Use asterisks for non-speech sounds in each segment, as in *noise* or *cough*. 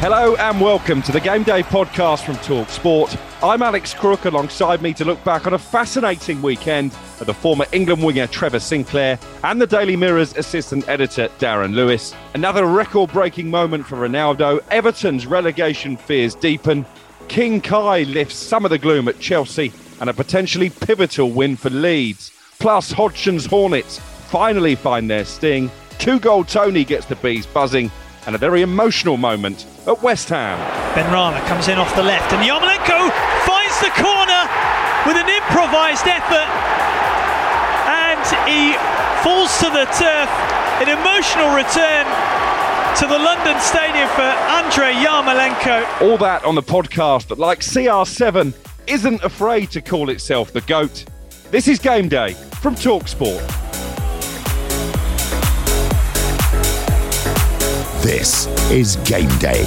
Hello and welcome to the Game Day podcast from Talk Sport. I'm Alex Crook. Alongside me to look back on a fascinating weekend are the former England winger Trevor Sinclair and the Daily Mirror's assistant editor Darren Lewis. Another record-breaking moment for Ronaldo. Everton's relegation fears deepen. King Kai lifts some of the gloom at Chelsea and a potentially pivotal win for Leeds. Plus, Hodgson's Hornets finally find their sting. Two goal Tony gets the bees buzzing and a very emotional moment at West Ham. Benrahma comes in off the left, and Yarmolenko finds the corner with an improvised effort, and he falls to the turf. An emotional return to the London Stadium for Andre Yarmolenko. All that on the podcast that, like CR7, isn't afraid to call itself the GOAT. This is Game Day from Talksport. This is Game Day.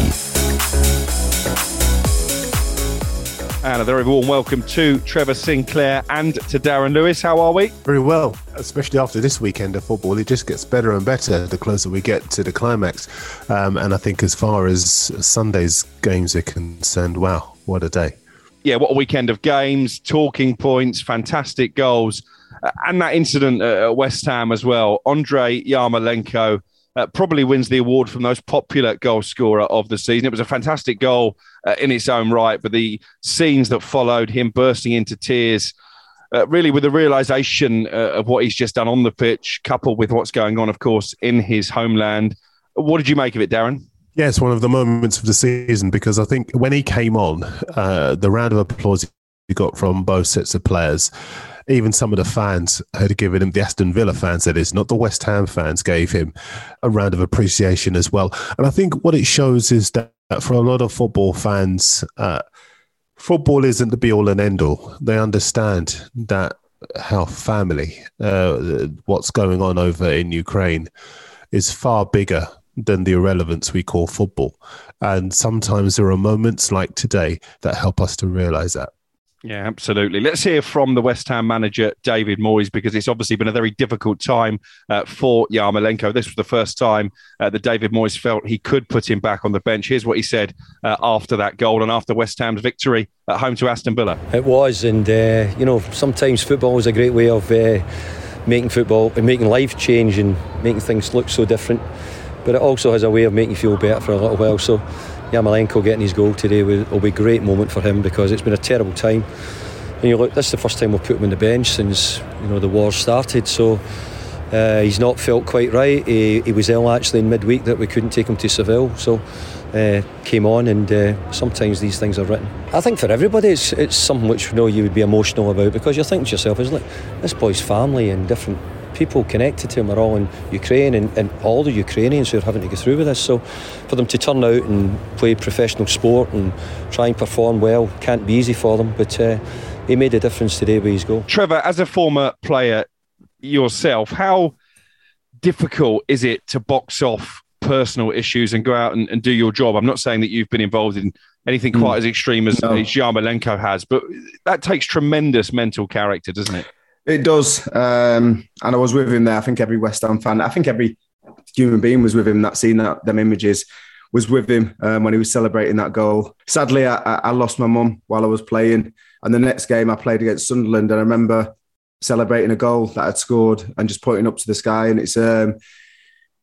And a very warm welcome to Trevor Sinclair and to Darren Lewis. How are we? Very well, especially after this weekend of football. It just gets better and better the closer we get to the climax. Um, and I think as far as Sunday's games are concerned, wow, what a day. Yeah, what a weekend of games, talking points, fantastic goals. Uh, and that incident at West Ham as well. Andre Yarmolenko uh, probably wins the award for most popular goal scorer of the season. It was a fantastic goal uh, in its own right, but the scenes that followed him bursting into tears. Uh, really, with the realization uh, of what he's just done on the pitch, coupled with what's going on, of course, in his homeland. What did you make of it, Darren? It's one of the moments of the season because I think when he came on, uh, the round of applause he got from both sets of players even some of the fans had given him, the Aston Villa fans, that is, not the West Ham fans, gave him a round of appreciation as well. And I think what it shows is that for a lot of football fans, uh, football isn't the be all and end all. They understand that how family, uh, what's going on over in Ukraine, is far bigger than the irrelevance we call football. And sometimes there are moments like today that help us to realize that. Yeah, absolutely. Let's hear from the West Ham manager, David Moyes, because it's obviously been a very difficult time uh, for Yarmolenko. This was the first time uh, that David Moyes felt he could put him back on the bench. Here's what he said uh, after that goal and after West Ham's victory at home to Aston Villa. It was, and uh, you know, sometimes football is a great way of uh, making football and making life change and making things look so different. But it also has a way of making you feel better for a little while. So Yarmolenko getting his goal today will, will be a great moment for him because it's been a terrible time. And you look, this is the first time we've put him on the bench since you know the war started. So uh, he's not felt quite right. He, he, was ill actually in midweek that we couldn't take him to Seville. So uh, came on, and uh, sometimes these things are written. I think for everybody, it's it's something which you know you would be emotional about because you're thinking to yourself, is like this boy's family and different people connected to him are all in Ukraine and, and all the Ukrainians who are having to go through with this. So for them to turn out and play professional sport and try and perform well can't be easy for them. But uh, he made a difference today with his goal. Trevor, as a former player yourself, how difficult is it to box off personal issues and go out and, and do your job? I'm not saying that you've been involved in anything quite mm. as extreme as, no. as Yarmolenko has, but that takes tremendous mental character, doesn't it? It does. Um, and I was with him there. I think every West Ham fan, I think every human being was with him that seen that them images was with him um, when he was celebrating that goal. Sadly, I, I lost my mum while I was playing. And the next game I played against Sunderland, and I remember celebrating a goal that I'd scored and just pointing up to the sky. And it's um,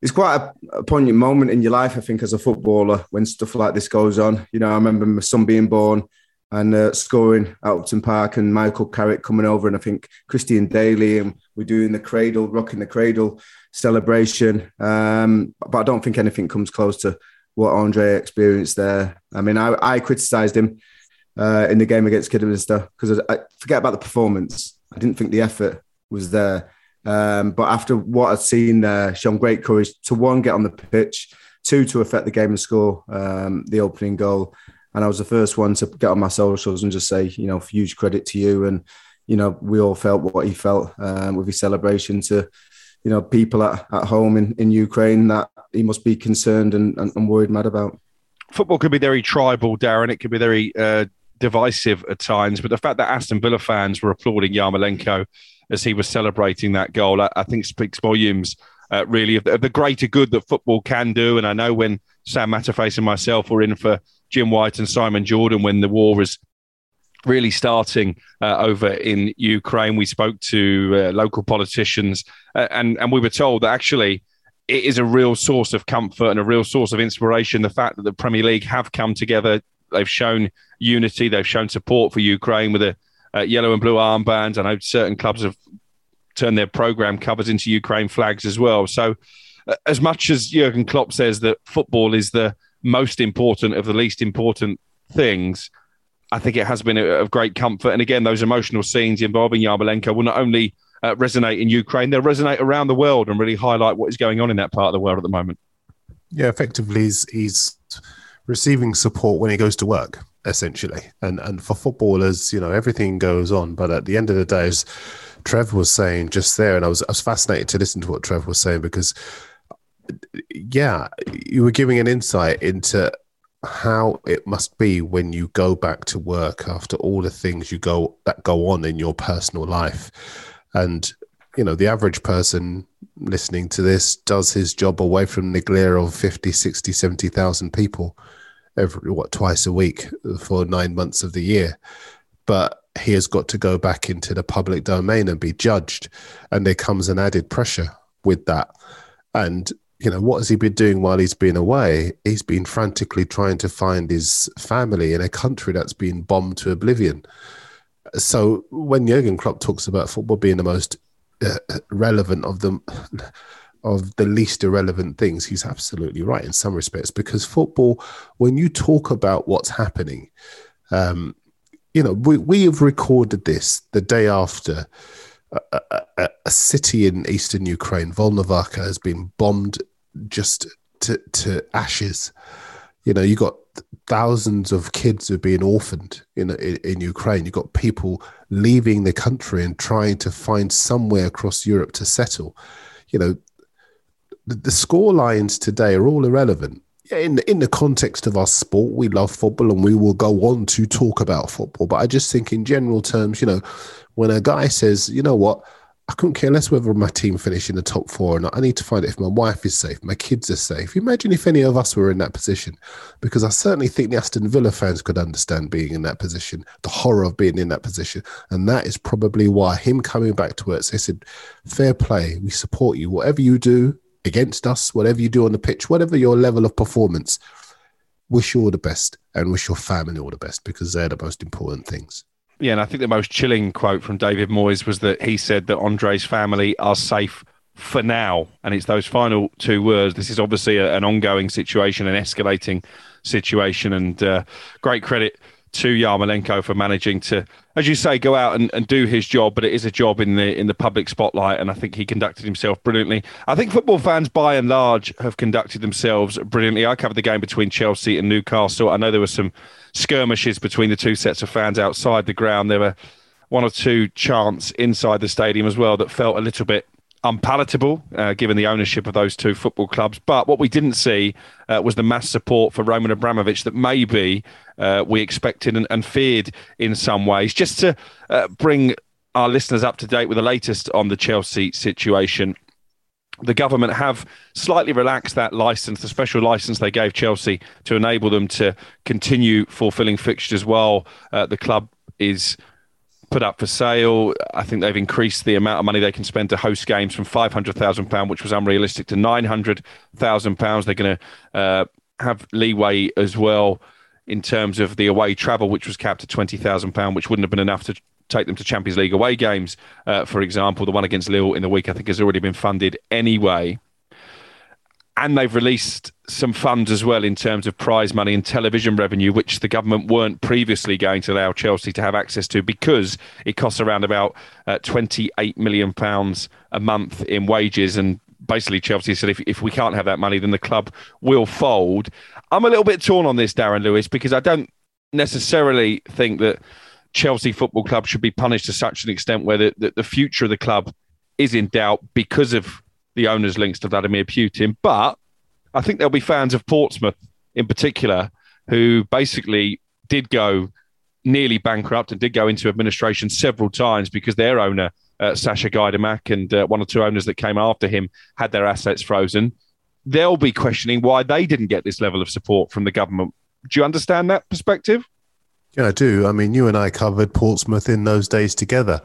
it's quite a, a, poignant moment in your life, I think, as a footballer when stuff like this goes on. You know, I remember my son being born and uh, scoring at Upton Park and Michael Carrick coming over and I think Christian Dailly and we're doing the cradle, rocking the cradle celebration. Um, but I don't think anything comes close to what Andre experienced there. I mean, I, I criticised him uh, in the game against Kidderminster because I, I, forget about the performance. I didn't think the effort was there. Um, but after what I'd seen there, shown great courage to one, get on the pitch, two, to affect the game and score um, the opening goal. And I was the first one to get on my socials and just say, you know, huge credit to you. And, you know, we all felt what he felt um, with his celebration to, you know, people at, at home in, in Ukraine that he must be concerned and, and, and worried mad about. Football could be very tribal, Darren. It could be very uh, divisive at times. But the fact that Aston Villa fans were applauding Yarmolenko as he was celebrating that goal, I, I think speaks volumes. Uh, really, of the, of the, greater good that football can do. And I know when Sam Matterface and myself were in for Jim White and Simon Jordan when the war was really starting uh, over in Ukraine, we spoke to uh, local politicians, uh, and and we were told that actually it is a real source of comfort and a real source of inspiration. The fact that the Premier League have come together, they've shown unity, they've shown support for Ukraine with a yellow and blue armbands. I know certain clubs have turned their program covers into Ukraine flags as well. So, uh, as much as Jurgen Klopp says that football is the most important of the least important things, I think it has been of great comfort. And again, those emotional scenes involving Yarmolenko will not only uh, resonate in Ukraine, they'll resonate around the world and really highlight what is going on in that part of the world at the moment. Yeah, effectively, he's, he's receiving support when he goes to work essentially. And and for footballers, you know, everything goes on. But at the end of the day, as Trev was saying just there, and I was I was fascinated to listen to what Trev was saying because yeah, you were giving an insight into how it must be when you go back to work after all the things you go that go on in your personal life. And you know, the average person listening to this does his job away from the glare of 50, 60, 70,000 people every what twice a week for nine months of the year, but he has got to go back into the public domain and be judged, and there comes an added pressure with that. And you know what has he been doing while he's been away? He's been frantically trying to find his family in a country that's been bombed to oblivion. So when Jurgen Klopp talks about football being the most uh, relevant of them *laughs* of the least irrelevant things, he's absolutely right in some respects. Because football, when you talk about what's happening, um, you know, we, we have recorded this the day after a, a, a city in eastern Ukraine, Volnovakha, has been bombed just to, to ashes. You know, you got thousands of kids who are being orphaned in, in, in Ukraine. You've got people leaving the country and trying to find somewhere across Europe to settle. You know, the, the score lines today are all irrelevant. In in the context of our sport, we love football and we will go on to talk about football. But I just think, in general terms, you know, when a guy says, you know what, I couldn't care less whether my team finish in the top four or not. I need to find out if my wife is safe, my kids are safe. Imagine if any of us were in that position, because I certainly think the Aston Villa fans could understand being in that position, the horror of being in that position. And that is probably why him coming back to us, they said, fair play, we support you. Whatever you do, against us, whatever you do on the pitch, whatever your level of performance, wish you all the best and wish your family all the best because they're the most important things. Yeah, and I think the most chilling quote from David Moyes was that he said that Andre's family are safe for now. And it's those final two words. This is obviously a, an ongoing situation, an escalating situation. And uh, great credit to Yarmolenko for managing to, as you say, go out and, and do his job. But it is a job in the in the public spotlight, and I think he conducted himself brilliantly. I think football fans, by and large, have conducted themselves brilliantly. I covered the game between Chelsea and Newcastle. I know there were some skirmishes between the two sets of fans outside the ground. There were one or two chants inside the stadium as well that felt a little bit unpalatable uh, given the ownership of those two football clubs. But what we didn't see uh, was the mass support for Roman Abramovich that maybe uh, we expected and, and, feared in some ways. Just to uh, bring our listeners up to date with the latest on the Chelsea situation. The government have slightly relaxed that license, the special license they gave Chelsea to enable them to continue fulfilling fixtures while uh, the club is put up for sale. I think they've increased the amount of money they can spend to host games from five hundred thousand pound, which was unrealistic, to nine hundred thousand pounds. They're going to uh, have leeway as well in terms of the away travel, which was capped at twenty thousand pound, which wouldn't have been enough to take them to Champions League away games. Uh, for example, the one against Lille in the week, I think, has already been funded anyway and they've released some funds as well in terms of prize money and television revenue, which the government weren't previously going to allow Chelsea to have access to because it costs around about uh, 28 million pounds a month in wages. And basically, Chelsea said if, if we can't have that money, then the club will fold. I'm a little bit torn on this, Darren Lewis, because I don't necessarily think that Chelsea Football Club should be punished to such an extent where the, the, the future of the club is in doubt because of the owner's links to Vladimir Putin. But I think there'll be fans of Portsmouth in particular who basically did go nearly bankrupt and did go into administration several times because their owner, uh, Sasha Gaydamak, and uh, one or two owners that came after him had their assets frozen. They'll be questioning why they didn't get this level of support from the government. Do you understand that perspective? Yeah, I do. I mean, you and I covered Portsmouth in those days together.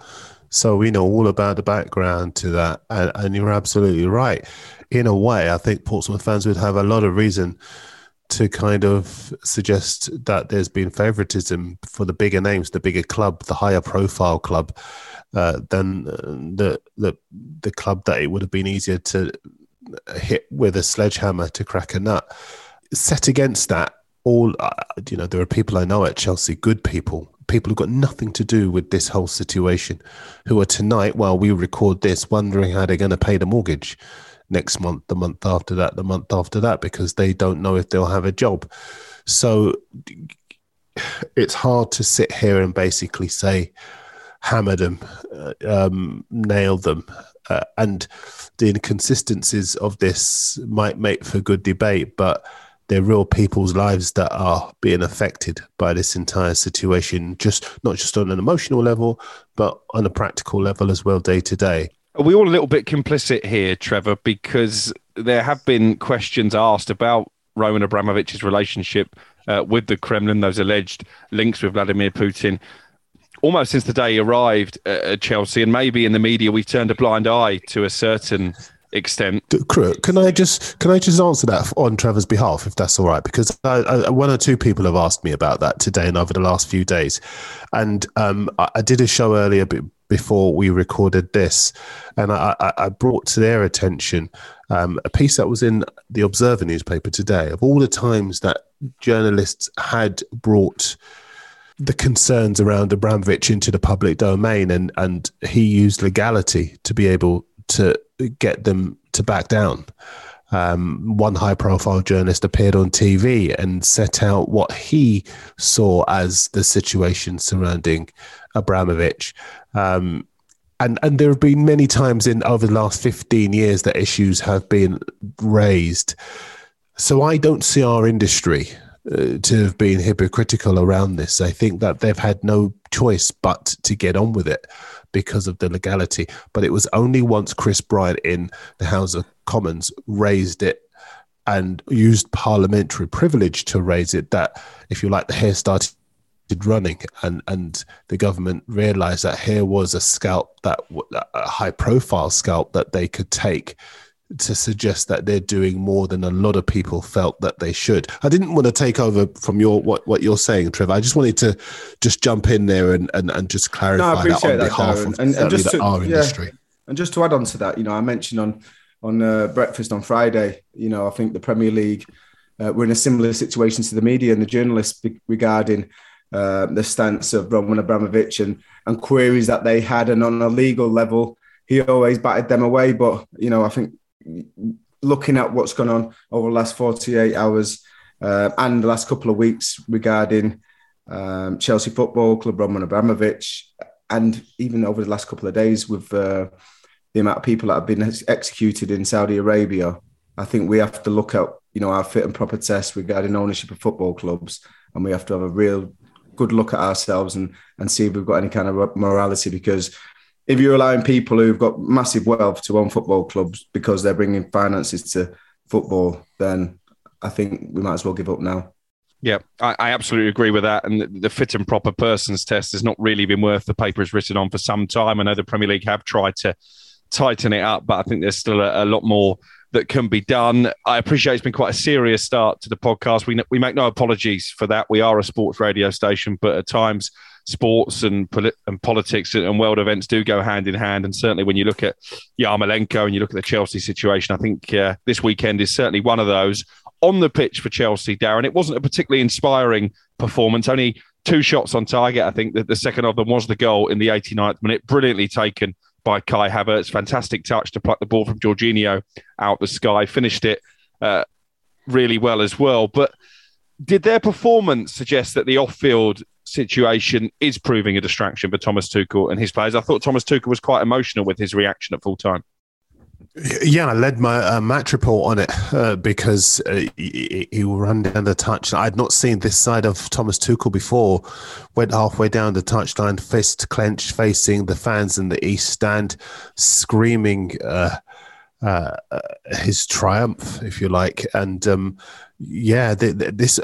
So we know all about the background to that. And, and you're absolutely right. In a way, I think Portsmouth fans would have a lot of reason to kind of suggest that there's been favoritism for the bigger names, the bigger club, the higher profile club, uh, than uh, the, the the club that it would have been easier to hit with a sledgehammer to crack a nut. Set against that, all uh, you know, there are people I know at Chelsea, good people, people who've got nothing to do with this whole situation, who are tonight, while we record this, wondering how they're going to pay the mortgage next month, the month after that, the month after that, because they don't know if they'll have a job. So it's hard to sit here and basically say, hammer them, uh, um, nail them. Uh, and the inconsistencies of this might make for good debate, but they're real people's lives that are being affected by this entire situation, just not just on an emotional level, but on a practical level as well, day to day. Are we all a little bit complicit here, Trevor? Because there have been questions asked about Roman Abramovich's relationship uh, with the Kremlin, those alleged links with Vladimir Putin. Almost since the day he arrived at Chelsea, and maybe in the media, we've turned a blind eye to a certain extent. Crook, can I just can I just answer that on Trevor's behalf, if that's all right? Because I, I, one or two people have asked me about that today and over the last few days, and um, I, I, did a show earlier before we recorded this, and I, brought to their attention um, a piece that was in the Observer newspaper today of all the times that journalists had brought the concerns around Abramovich into the public domain, and and he used legality to be able to get them to back down. Um, one high profile journalist appeared on TV and set out what he saw as the situation surrounding Abramovich. Um, and, and there have been many times in over the last 15 years that issues have been raised. So I don't see our industry uh, to have been hypocritical around this. I think that they've had no choice but to get on with it because of the legality. But it was only once Chris Bryant in the House of Commons raised it and used parliamentary privilege to raise it that, if you like, the hare started running and and the government realized that here was a scalp that a high profile scalp that they could take to suggest that they're doing more than a lot of people felt that they should. I didn't want to take over from your what, what you're saying, Trevor. I just wanted to just jump in there and, and, and just clarify no, that on that, behalf Darren. of and, and just to, our yeah, industry. And just to add on to that, you know, I mentioned on on uh, breakfast on Friday, you know, I think the Premier League uh, we're in a similar situation to the media and the journalists regarding uh, the stance of Roman Abramovich and and queries that they had, and on a legal level, he always batted them away. But you know, I think looking at what's gone on over the last 48 hours uh, and the last couple of weeks regarding um, Chelsea Football Club, Roman Abramovich, and even over the last couple of days with uh, the amount of people that have been executed in Saudi Arabia, I think we have to look at you know our fit and proper test regarding ownership of football clubs, and we have to have a real good look at ourselves and and see if we've got any kind of morality because if you're allowing people who've got massive wealth to own football clubs because they're bringing finances to football, then I think we might as well give up now. Yeah, I, I, absolutely agree with that. And the, the, fit and proper persons test has not really been worth the paper it's written on for some time. I know the Premier League have tried to tighten it up, but I think there's still a, a lot more that can be done. I appreciate it's been quite a serious start to the podcast. We we make no apologies for that. We are a sports radio station, but at times sports and, polit- and politics and world events do go hand in hand. And certainly when you look at Yarmolenko and you look at the Chelsea situation, I think uh, this weekend is certainly one of those. On the pitch for Chelsea, Darren, it wasn't a particularly inspiring performance. Only two shots on target. I think that the second of them was the goal in the 89th minute, brilliantly taken by Kai Havertz. Fantastic touch to pluck the ball from Jorginho out the sky. Finished it uh, really well as well. But did their performance suggest that the off-field situation is proving a distraction for Thomas Tuchel and his players? I thought Thomas Tuchel was quite emotional with his reaction at full time. Yeah, I led my uh, match report on it uh, because uh, he, he ran down the touch. I'd not seen this side of Thomas Tuchel before. Went halfway down the touchline, fist clenched, facing the fans in the east stand, screaming uh, uh, uh, his triumph, if you like. And um, yeah, the, the, this.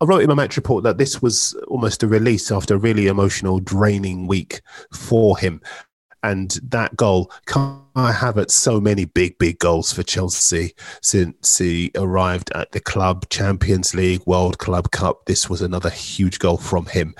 I wrote in my match report that this was almost a release after a really emotional, draining week for him and that goal, Kai Havertz so many big, big goals for Chelsea since he arrived at the club, Champions League, World Club Cup. This was another huge goal from him.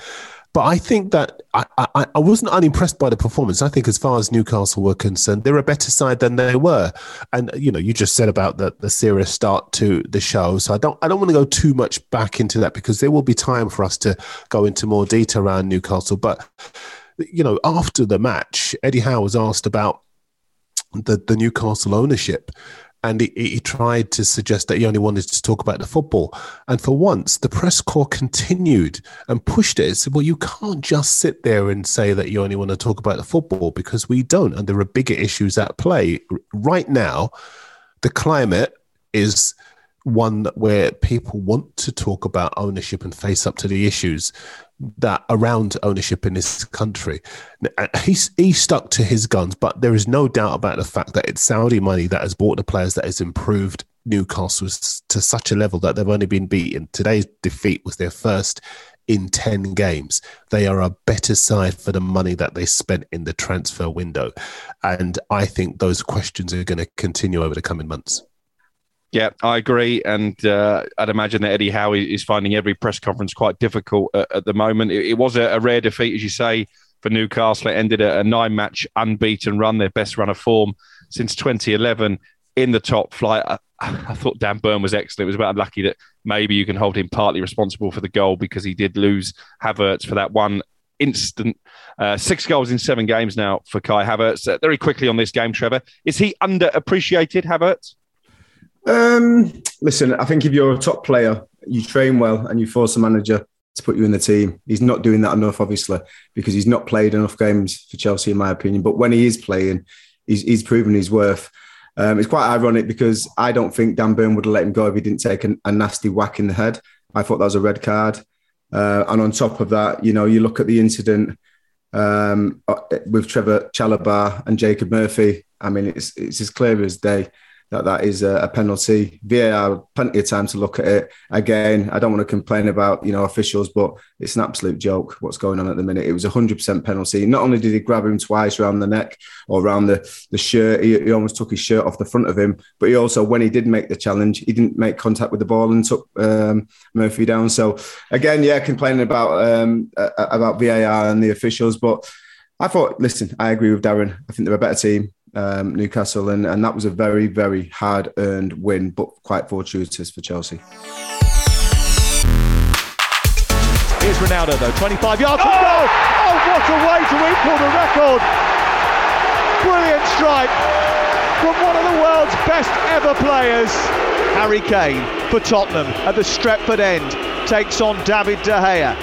But I think that I, I, I, wasn't unimpressed by the performance. I think, as far as Newcastle were concerned, they're a better side than they were. And you know, you just said about the, the serious start to the show, so I don't I don't want to go too much back into that because there will be time for us to go into more detail around Newcastle. But you know, after the match, Eddie Howe was asked about the, the Newcastle ownership. And he, he tried to suggest that he only wanted to talk about the football. And for once, the press corps continued and pushed it. It said, well, you can't just sit there and say that you only want to talk about the football because we don't. And there are bigger issues at play. Right now, the climate is one where people want to talk about ownership and face up to the issues that around ownership in this country. He's he stuck to his guns, but there is no doubt about the fact that it's Saudi money that has bought the players that has improved Newcastle to such a level that they've only been beaten. Today's defeat was their first in 10 games. They are a better side for the money that they spent in the transfer window. And I think those questions are going to continue over the coming months. Yeah, I agree, and uh, I'd imagine that Eddie Howe is finding every press conference quite difficult at, at the moment. It, it was a, a, rare defeat, as you say, for Newcastle. It ended a, a nine-match unbeaten run, their best run of form since 2011 in the top flight. I, I thought Dan Burn was excellent. It was about unlucky that maybe you can hold him partly responsible for the goal because he did lose Havertz for that one instant. Uh, six goals in seven games now for Kai Havertz. Uh, very quickly on this game, Trevor, is he underappreciated, Havertz? Um, listen, I think if you're a top player, you train well, and you force a manager to put you in the team. He's not doing that enough, obviously, because he's not played enough games for Chelsea, in my opinion. But when he is playing, he's, he's proven his worth. Um, it's quite ironic because I don't think Dan Burn would have let him go if he didn't take a, a nasty whack in the head. I thought that was a red card. Uh, and on top of that, you know, you look at the incident um, with Trevor Chalobah and Jacob Murphy. I mean, it's it's as clear as day that that is a, penalty. VAR, plenty of time to look at it. Again, I don't want to complain about you know officials, but it's an absolute joke what's going on at the minute. It was a hundred percent penalty. Not only did he grab him twice around the neck or around the the shirt, he, he, almost took his shirt off the front of him. But he also, when he did make the challenge, he didn't make contact with the ball and took um, Murphy down. So again, yeah, complaining about um, about VAR and the officials, but. I thought, listen, I agree with Darren. I think they're a better team um, Newcastle, and, and that was a very, very hard earned win, but quite fortuitous for Chelsea. Here's Ronaldo, though, 25 yards from oh! goal. Oh, what a way to equal the record! Brilliant strike from one of the world's best ever players. Harry Kane for Tottenham at the Stretford end takes on David De Gea.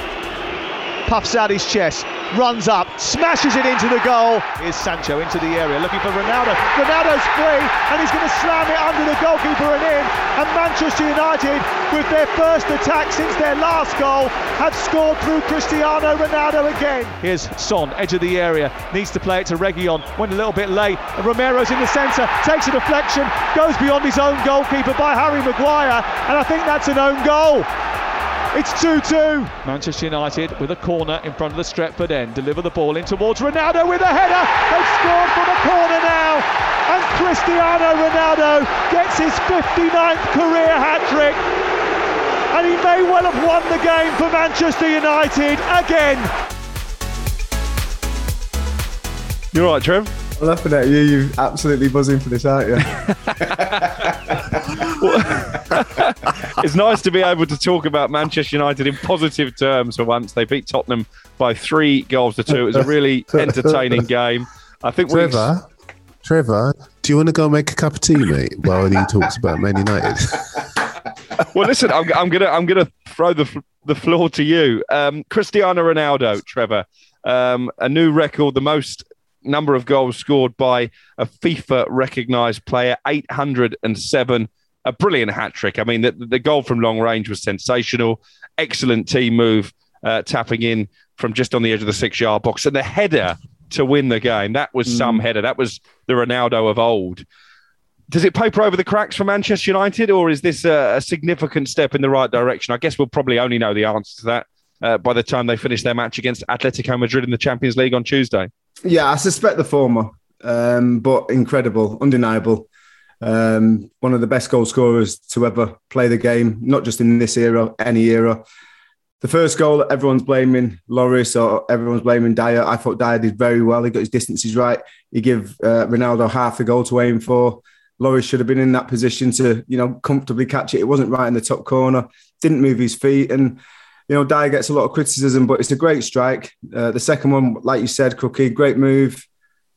Puffs out his chest, runs up, smashes it into the goal. Here's Sancho into the area looking for Ronaldo. Ronaldo's free and he's going to slam it under the goalkeeper and in. And Manchester United, with their first attack since their last goal, have scored through Cristiano Ronaldo again. Here's Son, edge of the area, needs to play it to Reguilon. Went a little bit late. And Romero's in the centre, takes a deflection, goes beyond his own goalkeeper by Harry Maguire, and I think that's an own goal. It's 2 2. Manchester United with a corner in front of the Stretford end. Deliver the ball in towards Ronaldo with a header. They've scored from a corner now. And Cristiano Ronaldo gets his 59th career hat trick. And he may well have won the game for Manchester United again. You're right, Trev. I'm laughing at you. You're absolutely buzzing for this, aren't you? *laughs* *laughs* it's nice to be able to talk about Manchester United in positive terms for once. They beat Tottenham by three goals to two. It was a really *laughs* entertaining game. I think Trevor, we... Trevor, do you want to go make a cup of tea, mate, while he talks about Man United? *laughs* well, listen, I'm, I'm, gonna I'm gonna throw the the floor to you, um, Cristiano Ronaldo, Trevor. Um, a new record, the most number of goals scored by a FIFA recognised player, 807. A brilliant hat trick. I mean, the, the goal from long range was sensational. Excellent team move, uh, tapping in from just on the edge of the six yard box. And the header to win the game, that was mm. some header. That was the Ronaldo of old. Does it paper over the cracks for Manchester United, or is this a, a significant step in the right direction? I guess we'll probably only know the answer to that uh, by the time they finish their match against Atletico Madrid in the Champions League on Tuesday. Yeah, I suspect the former, um, but incredible, undeniable. Um, one of the best goal scorers to ever play the game, not just in this era, any era. The first goal, everyone's blaming Lloris or everyone's blaming Dier. I thought Dier did very well. He got his distances right. He gave uh, Ronaldo half the goal to aim for. Lloris should have been in that position to, you know, comfortably catch it. It wasn't right in the top corner. Didn't move his feet, and you know, Dier gets a lot of criticism, but it's a great strike. Uh, the second one, like you said, Crookie, great move.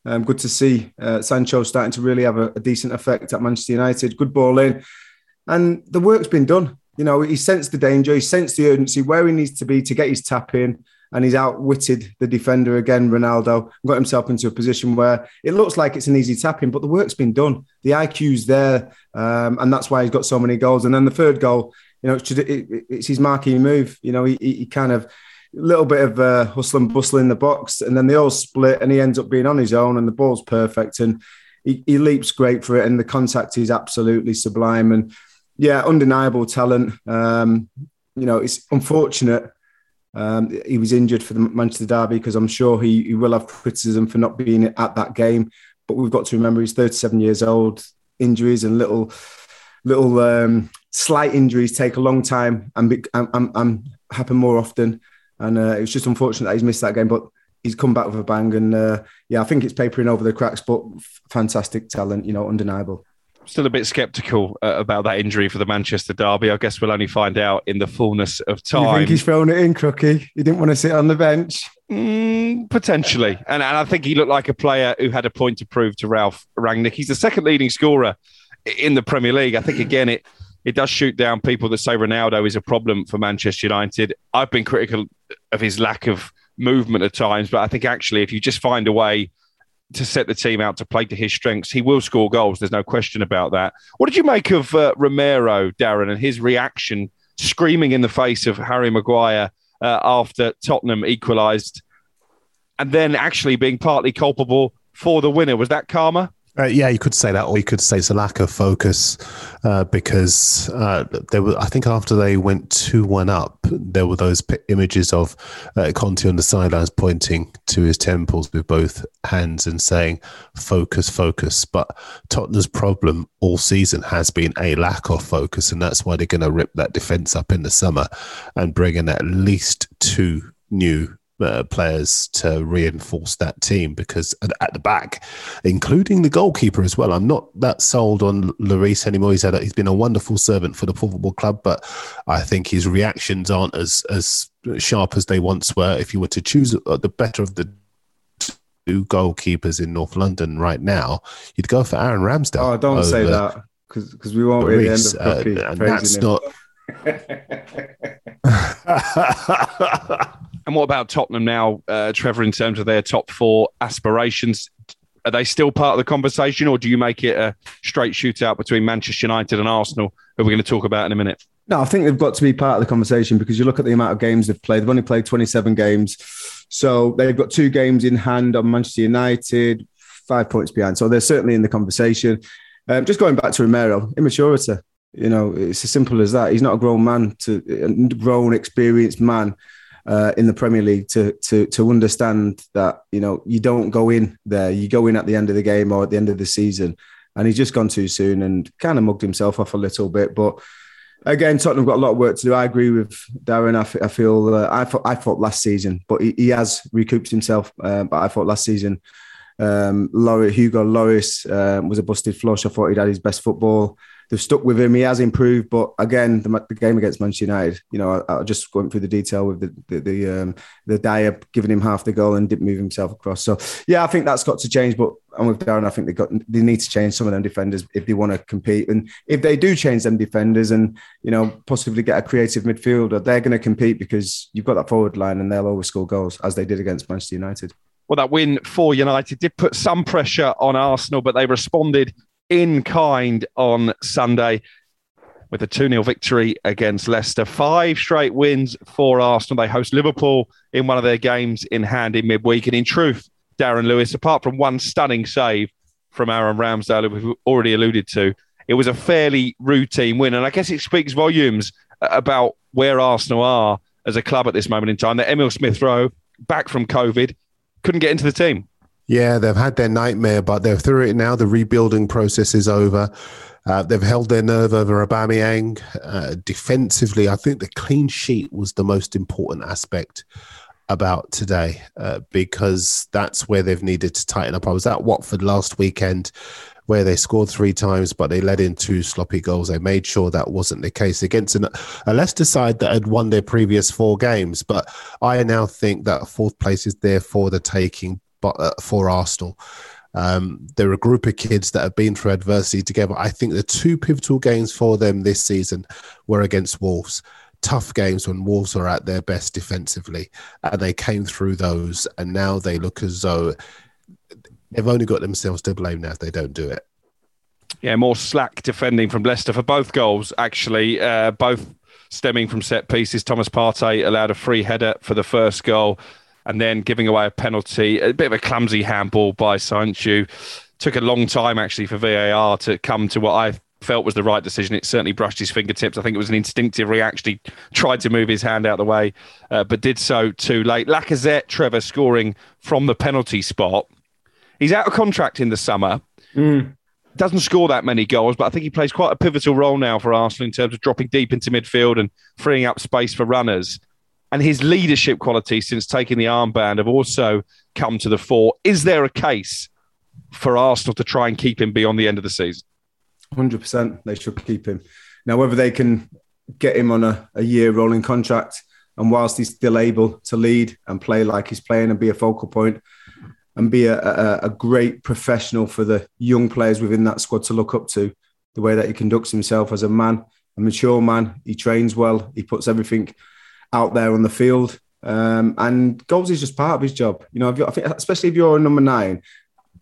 Um, good to see uh, Sancho starting to really have a, a, decent effect at Manchester United. Good ball in. And the work's been done. You know, he sensed the danger, he sensed the urgency where he needs to be to get his tap in. And he's outwitted the defender again, Ronaldo, got himself into a position where it looks like it's an easy tap in, but the work's been done. The IQ's there. Um, and that's why he's got so many goals. And then the third goal, you know, it's, it's his marquee move. You know, he, he kind of little bit of uh, hustle and bustle in the box, and then they all split, and he ends up being on his own, and the ball's perfect, and he, he leaps great for it, and the contact is absolutely sublime, and yeah, undeniable talent. Um, you know, it's unfortunate um, he was injured for the Manchester Derby because I'm sure he, he will have criticism for not being at that game. But we've got to remember he's 37 years old. Injuries and little little um, slight injuries take a long time and, be, and, and, and happen more often. And uh, it was just unfortunate that he's missed that game, but he's come back with a bang. And uh, yeah, I think it's papering over the cracks, but fantastic talent, you know, undeniable. Still a bit sceptical uh, about that injury for the Manchester derby. I guess we'll only find out in the fullness of time. You think he's thrown it in, Crookie? He didn't want to sit on the bench. Mm, potentially, and, and I think he looked like a player who had a point to prove to Ralf Rangnick. He's the second leading scorer in the Premier League. I think again it it does shoot down people that say Ronaldo is a problem for Manchester United. I've been critical of his lack of movement at times, but I think actually if you just find a way to set the team out to play to his strengths, he will score goals. There's no question about that. What did you make of uh, Romero, Darren, and his reaction, screaming in the face of Harry Maguire uh, after Tottenham equalised, and then actually being partly culpable for the winner? Was that karma? Uh, yeah, you could say that, or you could say it's a lack of focus uh, because uh, there were. I think after they went two one up, there were those p- images of uh, Conte on the sidelines pointing to his temples with both hands and saying, "Focus, focus." But Tottenham's problem all season has been a lack of focus, and that's why they're going to rip that defense up in the summer and bring in at least two new uh, players to reinforce that team because at the back, including the goalkeeper as well, I'm not that sold on Lloris anymore. He's had a, he's been a wonderful servant for the football club, but I think his reactions aren't as as sharp as they once were. If you were to choose uh, the better of the two goalkeepers in North London right now, you'd go for Aaron Ramsdale. Oh, don't say that because we won't really end up uh, and that's him. not. *laughs* And what about Tottenham now, uh, Trevor, in terms of their top four aspirations? Are they still part of the conversation, or do you make it a straight shootout between Manchester United and Arsenal, who we're going to talk about in a minute? No, I think they've got to be part of the conversation because you look at the amount of games they've played. They've only played 27 games. So they've got two games in hand on Manchester United, five points behind. So they're certainly in the conversation. Um, just going back to Romero, immaturity. You know, it's as simple as that. He's not a grown man to a grown, experienced man uh, in the Premier League to to to understand that you know you don't go in there. You go in at the end of the game or at the end of the season, and he's just gone too soon and kind of mugged himself off a little bit. But again, Tottenham got a lot of work to do. I agree with Darren. I, f- I feel uh, I thought I thought last season, but he, he has recouped himself. Uh, but I thought last season, um, Laurie, Hugo Lloris um, was a busted flush. I thought he'd had his best football they've stuck with him. He has improved, but again, the, the game against Manchester United, you know, I, I just went through the detail with the the the, um, the Dier giving him half the goal and didn't move himself across. So yeah, I think that's got to change. But I'm with Darren. I think they got they need to change some of them defenders if they want to compete. And if they do change them defenders and you know possibly get a creative midfielder, they're going to compete because you've got that forward line and they'll always score goals as they did against Manchester United. Well, that win for United did put some pressure on Arsenal, but they responded in kind on Sunday with a 2 0 victory against Leicester. Five straight wins for Arsenal. They host Liverpool in one of their games in hand in midweek. And in truth, Darren Lewis, apart from one stunning save from Aaron Ramsdale, we've already alluded to, it was a fairly routine win. And I guess it speaks volumes about where Arsenal are as a club at this moment in time. That Emile Smith Rowe, back from COVID, couldn't get into the team. Yeah, they've had their nightmare, but they're through it now. The rebuilding process is over. Uh, they've held their nerve over Aubameyang. Uh, defensively, I think the clean sheet was the most important aspect about today uh, because that's where they've needed to tighten up. I was at Watford last weekend where they scored three times, but they let in two sloppy goals. They made sure that wasn't the case against an, a Leicester side that had won their previous four games. But I now think that fourth place is there for the taking for Arsenal. Um, they're a group of kids that have been through adversity together. I think the two pivotal games for them this season were against Wolves. Tough games when Wolves are at their best defensively, and they came through those. And now they look as though they've only got themselves to blame now if they don't do it. Yeah, more slack defending from Leicester for both goals, actually, uh, both stemming from set pieces. Thomas Partey allowed a free header for the first goal and then giving away a penalty, a bit of a clumsy handball by Söyüncü. Took a long time actually for VAR to come to what I felt was the right decision. It certainly brushed his fingertips. I think it was an instinctive reaction. He tried to move his hand out of the way, uh, but did so too late. Lacazette, Trevor scoring from the penalty spot. He's out of contract in the summer. Mm. Doesn't score that many goals, but I think he plays quite a pivotal role now for Arsenal in terms of dropping deep into midfield and freeing up space for runners and his leadership qualities since taking the armband have also come to the fore. Is there a case for Arsenal to try and keep him beyond the end of the season? 100%. They should keep him. Now, whether they can get him on a, a year rolling contract and whilst he's still able to lead and play like he's playing and be a focal point and be a, a, a great professional for the young players within that squad to look up to, the way that he conducts himself as a man, a mature man, he trains well, he puts everything out there on the field. Um, and goals is just part of his job. You know, if I think, especially if you're a number nine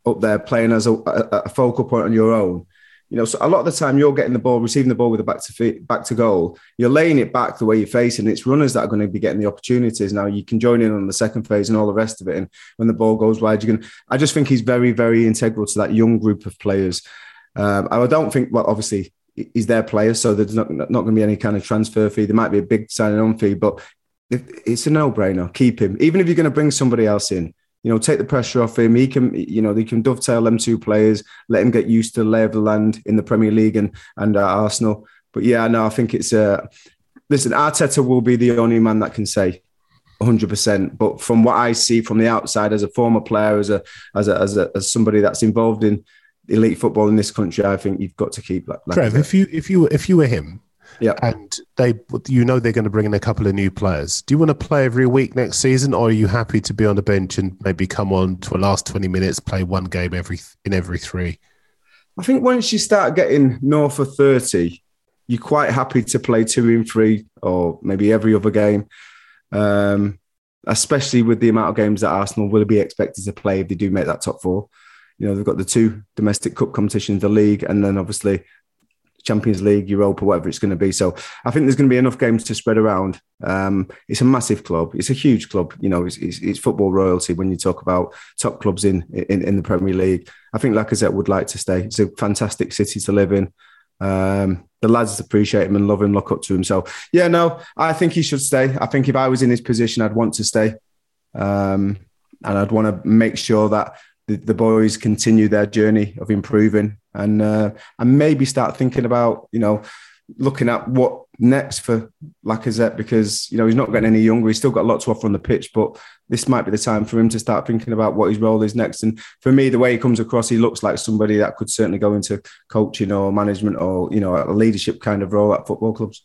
up there playing as a, a, a, focal point on your own. You know, so a lot of the time you're getting the ball, receiving the ball with a back to feet, back to goal. You're laying it back the way you're facing. It's runners that are going to be getting the opportunities. Now you can join in on the second phase and all the rest of it. And when the ball goes wide, you can. I just think he's very, very integral to that young group of players. Um, I don't think. Well, obviously he's their player, so there's not, not going to be any kind of transfer fee. There might be a big signing on fee, but it's a no brainer. Keep him, even if you're going to bring somebody else in. You know, take the pressure off him. He can, you know, they can dovetail them two players, let him get used to the lay of the land in the Premier League and and uh, Arsenal. But yeah, no, I think it's uh, listen. Arteta will be the only man that can say 100%. But from what I see from the outside, as a former player, as a as a as, a, as somebody that's involved in elite football in this country, I think you've got to keep like. Trev, if you if you if you were him, yeah, and they you know they're going to bring in a couple of new players. Do you want to play every week next season, or are you happy to be on the bench and maybe come on to a last twenty minutes, play one game every in every three? I think once you start getting north of thirty, you're quite happy to play two in three or maybe every other game. Um, especially with the amount of games that Arsenal will be expected to play if they do make that top four you know, they've got the two domestic cup competitions, the league, and then obviously Champions League, Europa, whatever it's going to be. So I think there's going to be enough games to spread around. Um, it's a massive club. It's a huge club. You know, it's, it's, it's, football royalty when you talk about top clubs in, in, in the Premier League. I think Lacazette would like to stay. It's a fantastic city to live in. Um, the lads appreciate him and love him, look up to him. So yeah, no, I think he should stay. I think if I was in his position, I'd want to stay, um, and I'd want to make sure that the, the, boys continue their journey of improving and uh, and maybe start thinking about you know looking at what next for Lacazette because you know he's not getting any younger. He's still got a lot to offer on the pitch, but this might be the time for him to start thinking about what his role is next. And for me, the way he comes across, he looks like somebody that could certainly go into coaching or management or you know a leadership kind of role at football clubs.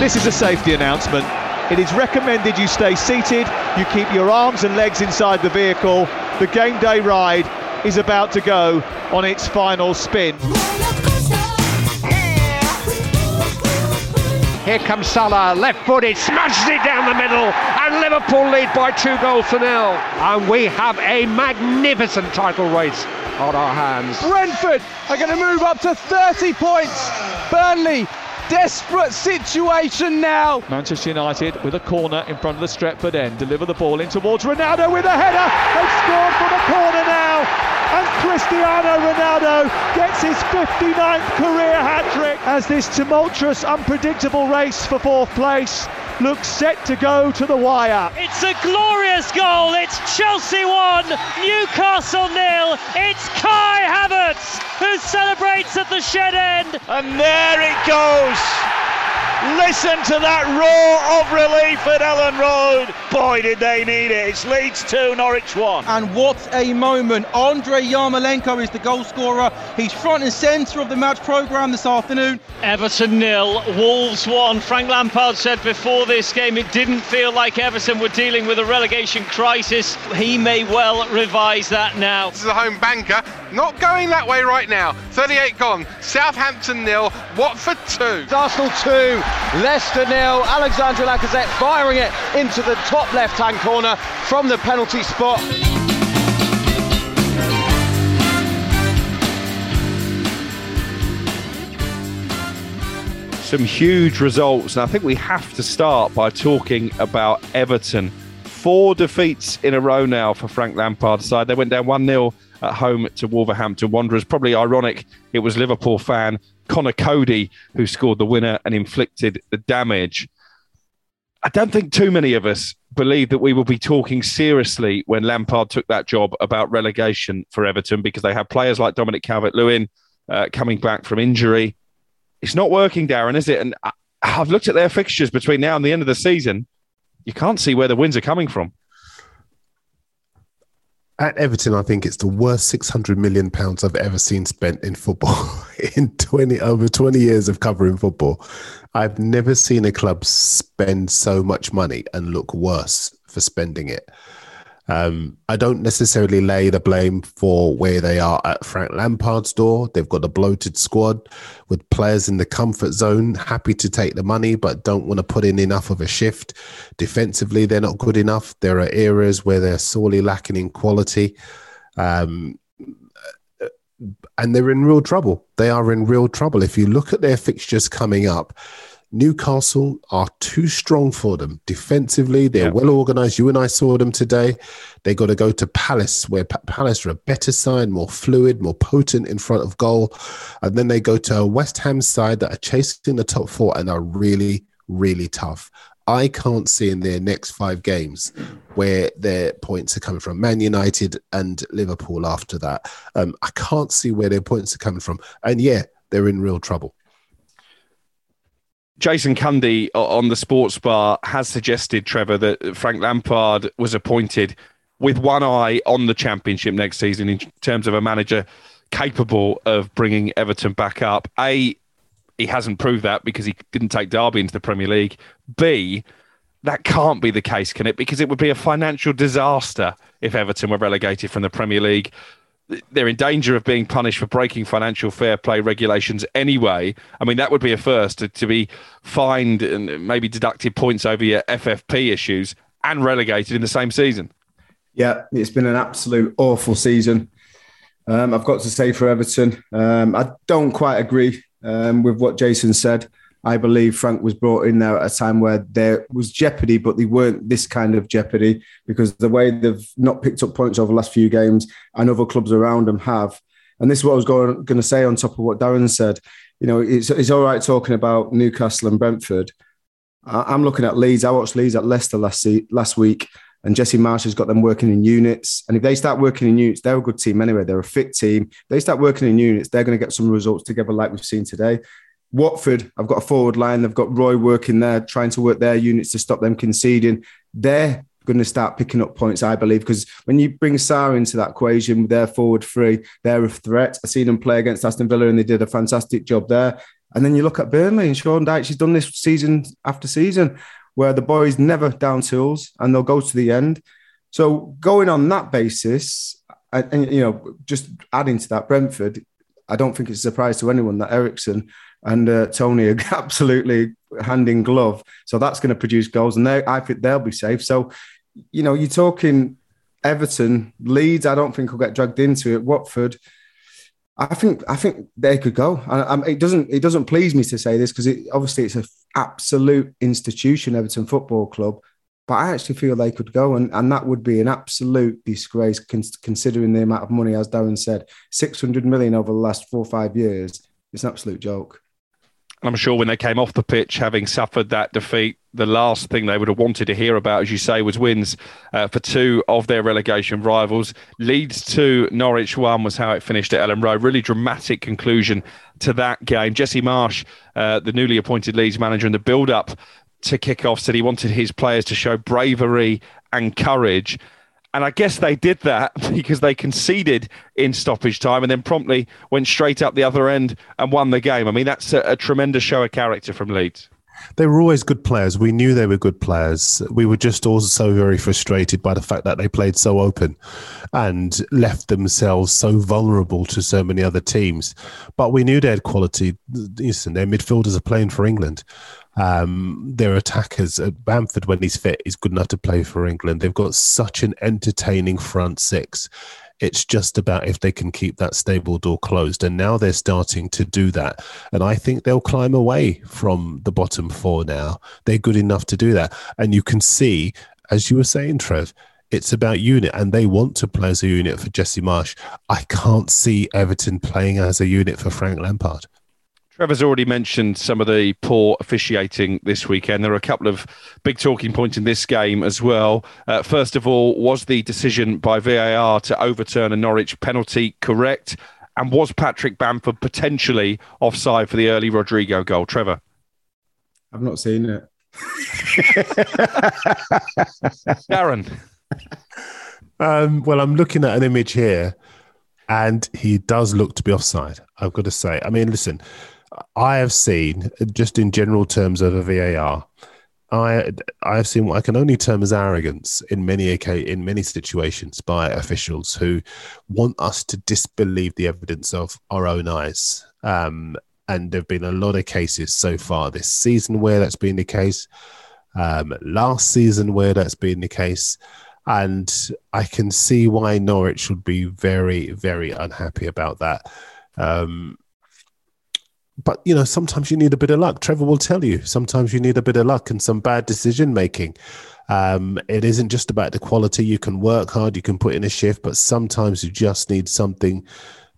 This is a safety announcement. It is recommended you stay seated, you keep your arms and legs inside the vehicle. The game day ride is about to go on its final spin. Here comes Salah, left footed, smashes it down the middle, and Liverpool lead by two goals to nil. And we have a magnificent title race on our hands. Brentford are going to move up to 30 points. Burnley Desperate situation now. Manchester United with a corner in front of the Stretford end. Deliver the ball in towards Ronaldo with a header. They've scored from a corner now. And Cristiano Ronaldo gets his 59th career hat trick as this tumultuous, unpredictable race for fourth place looks set to go to the wire. It's a glorious goal. It's Chelsea 1, Newcastle nil. It's Kai Havertz who celebrates at the shed end. And there it goes. Listen to that roar of relief at Elland Road. Boy, did they need it. It's Leeds 2, Norwich 1. And what a moment. Andrei Yarmolenko is the goal scorer. He's front and centre of the match programme this afternoon. Everton nil, Wolves 1. Frank Lampard said before this game it didn't feel like Everton were dealing with a relegation crisis. He may well revise that now. This is a home banker. Not going that way right now. 38 gone. Southampton nil, Watford 2. Arsenal 2, Leicester nil. Alexandre Lacazette firing it into the top left hand corner from the penalty spot. Some huge results, and I think we have to start by talking about Everton. Four defeats in a row now for Frank Lampard's side. They went down 1 0 at home to Wolverhampton Wanderers. Probably ironic it was Liverpool fan Conor Coady who scored the winner and inflicted the damage. I don't think too many of us believe that we will be talking seriously when Lampard took that job about relegation for Everton because they have players like Dominic Calvert Lewin uh, coming back from injury. It's not working, Darren, is it? And I, I've looked at their fixtures between now and the end of the season. You can't see where the wins are coming from. At Everton, I think it's the worst six hundred million pounds I've ever seen spent in football *laughs* in twenty over twenty years of covering football. I've never seen a club spend so much money and look worse for spending it. Um, I don't necessarily lay the blame for where they are at Frank Lampard's door. They've got a bloated squad with players in the comfort zone, happy to take the money, but don't want to put in enough of a shift. Defensively, they're not good enough. There are areas where they're sorely lacking in quality. Um, and they're in real trouble. They are in real trouble. If you look at their fixtures coming up, Newcastle are too strong for them defensively. They're well organised. You and I saw them today. They got to go to Palace, where Palace are a better side, more fluid, more potent in front of goal, and then they go to a West Ham side that are chasing the top four and are really, really tough. I can't see in their next five games where their points are coming from. Man United and Liverpool after that. Um, I can't see where their points are coming from. And yeah, they're in real trouble. Jason Cundy on the Sports Bar has suggested, Trevor, that Frank Lampard was appointed with one eye on the Championship next season in terms of a manager capable of bringing Everton back up. A, he hasn't proved that because he didn't take Derby into the Premier League. B, that can't be the case, can it? Because it would be a financial disaster if Everton were relegated from the Premier League. They're in danger of being punished for breaking financial fair play regulations anyway. I mean, that would be a first to, to be fined and maybe deducted points over your FFP issues and relegated in the same season. Yeah, it's been an absolute awful season. Um, I've got to say for Everton, um, I don't quite agree um, with what Jason said. I believe Frank was brought in there at a time where there was jeopardy, but they weren't this kind of jeopardy because the way they've not picked up points over the last few games and other clubs around them have. And this is what I was going, going to say on top of what Darren said. You know, it's, it's all right talking about Newcastle and Brentford. I'm looking at Leeds. I watched Leeds at Leicester last, last week and Jesse Marsch has got them working in units. And if they start working in units, they're a good team anyway. They're a fit team. If they start working in units, they're going to get some results together like we've seen today. Watford, I've got a forward line. They've got Roy working there, trying to work their units to stop them conceding. They're going to start picking up points, I believe, because when you bring Sarr into that equation with their forward three, they're a threat. I've seen them play against Aston Villa and they did a fantastic job there. And then you look at Burnley and Sean Dyche, she's done this season after season where the boys never down tools and they'll go to the end. So going on that basis, and, and you know, just adding to that, Brentford, I don't think it's a surprise to anyone that Eriksen and uh, Toney are *laughs* absolutely hand in glove. So that's going to produce goals, and I think they'll be safe. So, you know, you're talking Everton, Leeds. I don't think will get dragged into it. Watford. I think I think they could go. And it doesn't it doesn't please me to say this because it, obviously it's an absolute institution, Everton Football Club. But I actually feel they could go, and, and that would be an absolute disgrace considering the amount of money, as Darren said, six hundred million over the last four or five years. It's an absolute joke. I'm sure when they came off the pitch, having suffered that defeat, the last thing they would have wanted to hear about, as you say, was wins uh, for two of their relegation rivals. Leeds 2, Norwich 1 was how it finished at Elland Road. Really dramatic conclusion to that game. Jesse Marsch, uh, the newly appointed Leeds manager, in the build up to kick off, said he wanted his players to show bravery and courage. And I guess they did that *laughs* because they conceded in stoppage time and then promptly went straight up the other end and won the game. I mean, that's a, a tremendous show of character from Leeds. They were always good players. We knew they were good players. We were just also very frustrated by the fact that they played so open and left themselves so vulnerable to so many other teams. But we knew they had quality. Listen, their midfielders are playing for England. Um, their attackers at Bamford, when he's fit, is good enough to play for England. They've got such an entertaining front six. It's just about if they can keep that stable door closed. And now they're starting to do that. And I think they'll climb away from the bottom four now. They're good enough to do that. And you can see, as you were saying, Trev, it's about unit and they want to play as a unit for Jesse Marsch. I can't see Everton playing as a unit for Frank Lampard. Trevor's already mentioned some of the poor officiating this weekend. There are a couple of big talking points in this game as well. Uh, first of all, was the decision by VAR to overturn a Norwich penalty correct? And was Patrick Bamford potentially offside for the early Rodrigo goal? Trevor? I've not seen it. *laughs* Darren? Um, well, I'm looking at an image here, and he does look to be offside. I've got to say. I mean, listen, I have seen, just in general terms of a VAR, I I have seen what I can only term as arrogance in many in many situations by officials who want us to disbelieve the evidence of our own eyes. Um, and there've been a lot of cases so far this season where that's been the case. Um, last season where that's been the case. And I can see why Norwich would be very, very unhappy about that. Um, but you know, sometimes you need a bit of luck. Trevor will tell you. Sometimes you need a bit of luck and some bad decision making. Um, it isn't just about the quality. You can work hard, you can put in a shift, but sometimes you just need something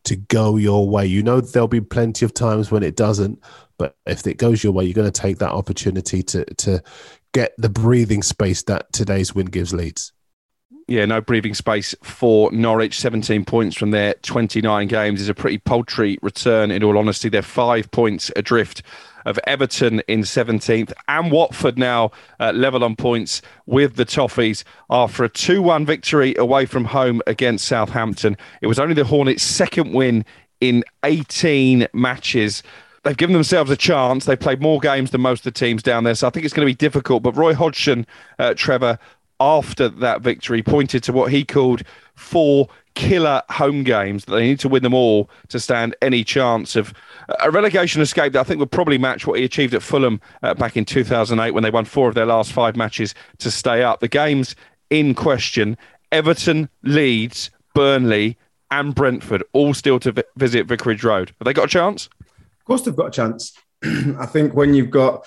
to go your way. You know, there'll be plenty of times when it doesn't, but if it goes your way, you're going to take that opportunity to to get the breathing space that today's win gives Leeds. Yeah, no breathing space for Norwich. 17 points from their 29 games is a pretty paltry return, in all honesty. They're five points adrift of Everton in 17th and Watford now uh, level on points with the Toffees after a 2 1 victory away from home against Southampton. It was only the Hornets' second win in 18 matches they've given themselves a chance. They've played more games than most of the teams down there, so I think it's going to be difficult. But Roy Hodgson, uh, Trevor, after that victory, pointed to what he called four killer home games. That they need to win them all to stand any chance of a relegation escape that I think would probably match what he achieved at Fulham uh, back in 2008 when they won four of their last five matches to stay up. The games in question Everton, Leeds, Burnley, and Brentford all still to vi- visit Vicarage Road. Have they got a chance? Of course, they've got a chance. *clears throat* I think when you've got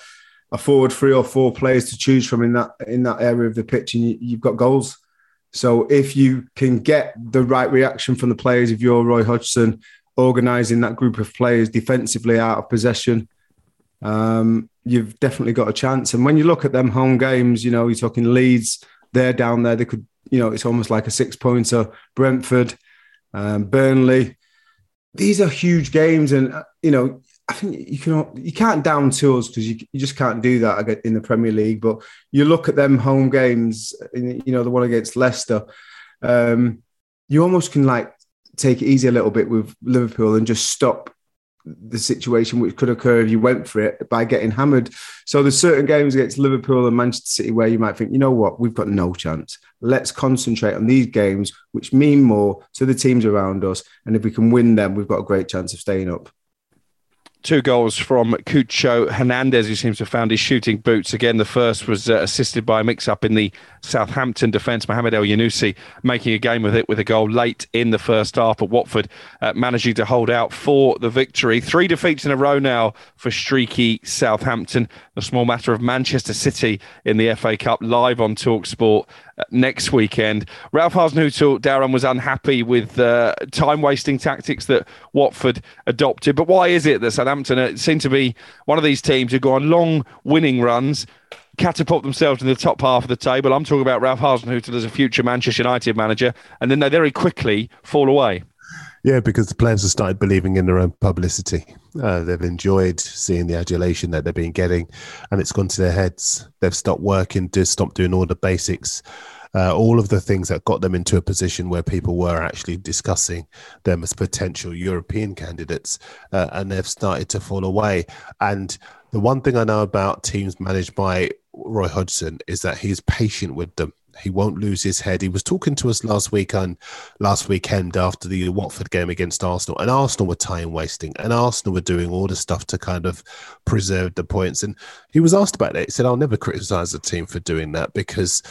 a forward three or four players to choose from in that in that area of the pitch, and you, have got goals. So if you can get the right reaction from the players, if you're Roy Hodgson, organising that group of players defensively out of possession, um, you've definitely got a chance. And when you look at them home games, you know you're talking Leeds, they're down there. They could, you know, it's almost like a six pointer. Brentford, um, Burnley. These are huge games, and uh, you know I think you can you can't down tools because you, you just can't do that in the Premier League. But you look at them home games, you know the one against Leicester. Um, you almost can like take it easy a little bit with Liverpool and just stop the situation which could occur if you went for it by getting hammered. So there's certain games against Liverpool and Manchester City where you might think, you know what, we've got no chance. Let's concentrate on these games which mean more to the teams around us, and if we can win them, we've got a great chance of staying up. Two goals from Cucho Hernandez, who seems to have found his shooting boots again. The first was uh, assisted by a mix up in the Southampton defence. Mohamed Elyounoussi making a game with it with a goal late in the first half, but Watford uh, managing to hold out for the victory. Three defeats in a row now for streaky Southampton. The small matter of Manchester City in the FA Cup live on Talk Sport next weekend. Ralph Hasenhüttl, Darren, was unhappy with uh, time wasting tactics that Watford adopted. But why is it that Southampton seem to be one of these teams who go on long winning runs? catapult themselves in the top half of the table. I'm talking about Ralph Hasenhüttl as a future Manchester United manager, and then they very quickly fall away. Yeah, because the players have started believing in their own publicity. Uh, they've enjoyed seeing the adulation that they've been getting, and it's gone to their heads. They've stopped working, to stop doing all the basics. Uh, all of the things that got them into a position where people were actually discussing them as potential European candidates, uh, and they've started to fall away. And the one thing I know about teams managed by Roy Hodgson is that he's patient with them. He won't lose his head. He was talking to us last week on last weekend after the Watford game against Arsenal, and Arsenal were time wasting, and Arsenal were doing all the stuff to kind of preserve the points. And he was asked about it. He said, "I'll never criticize the team for doing that because."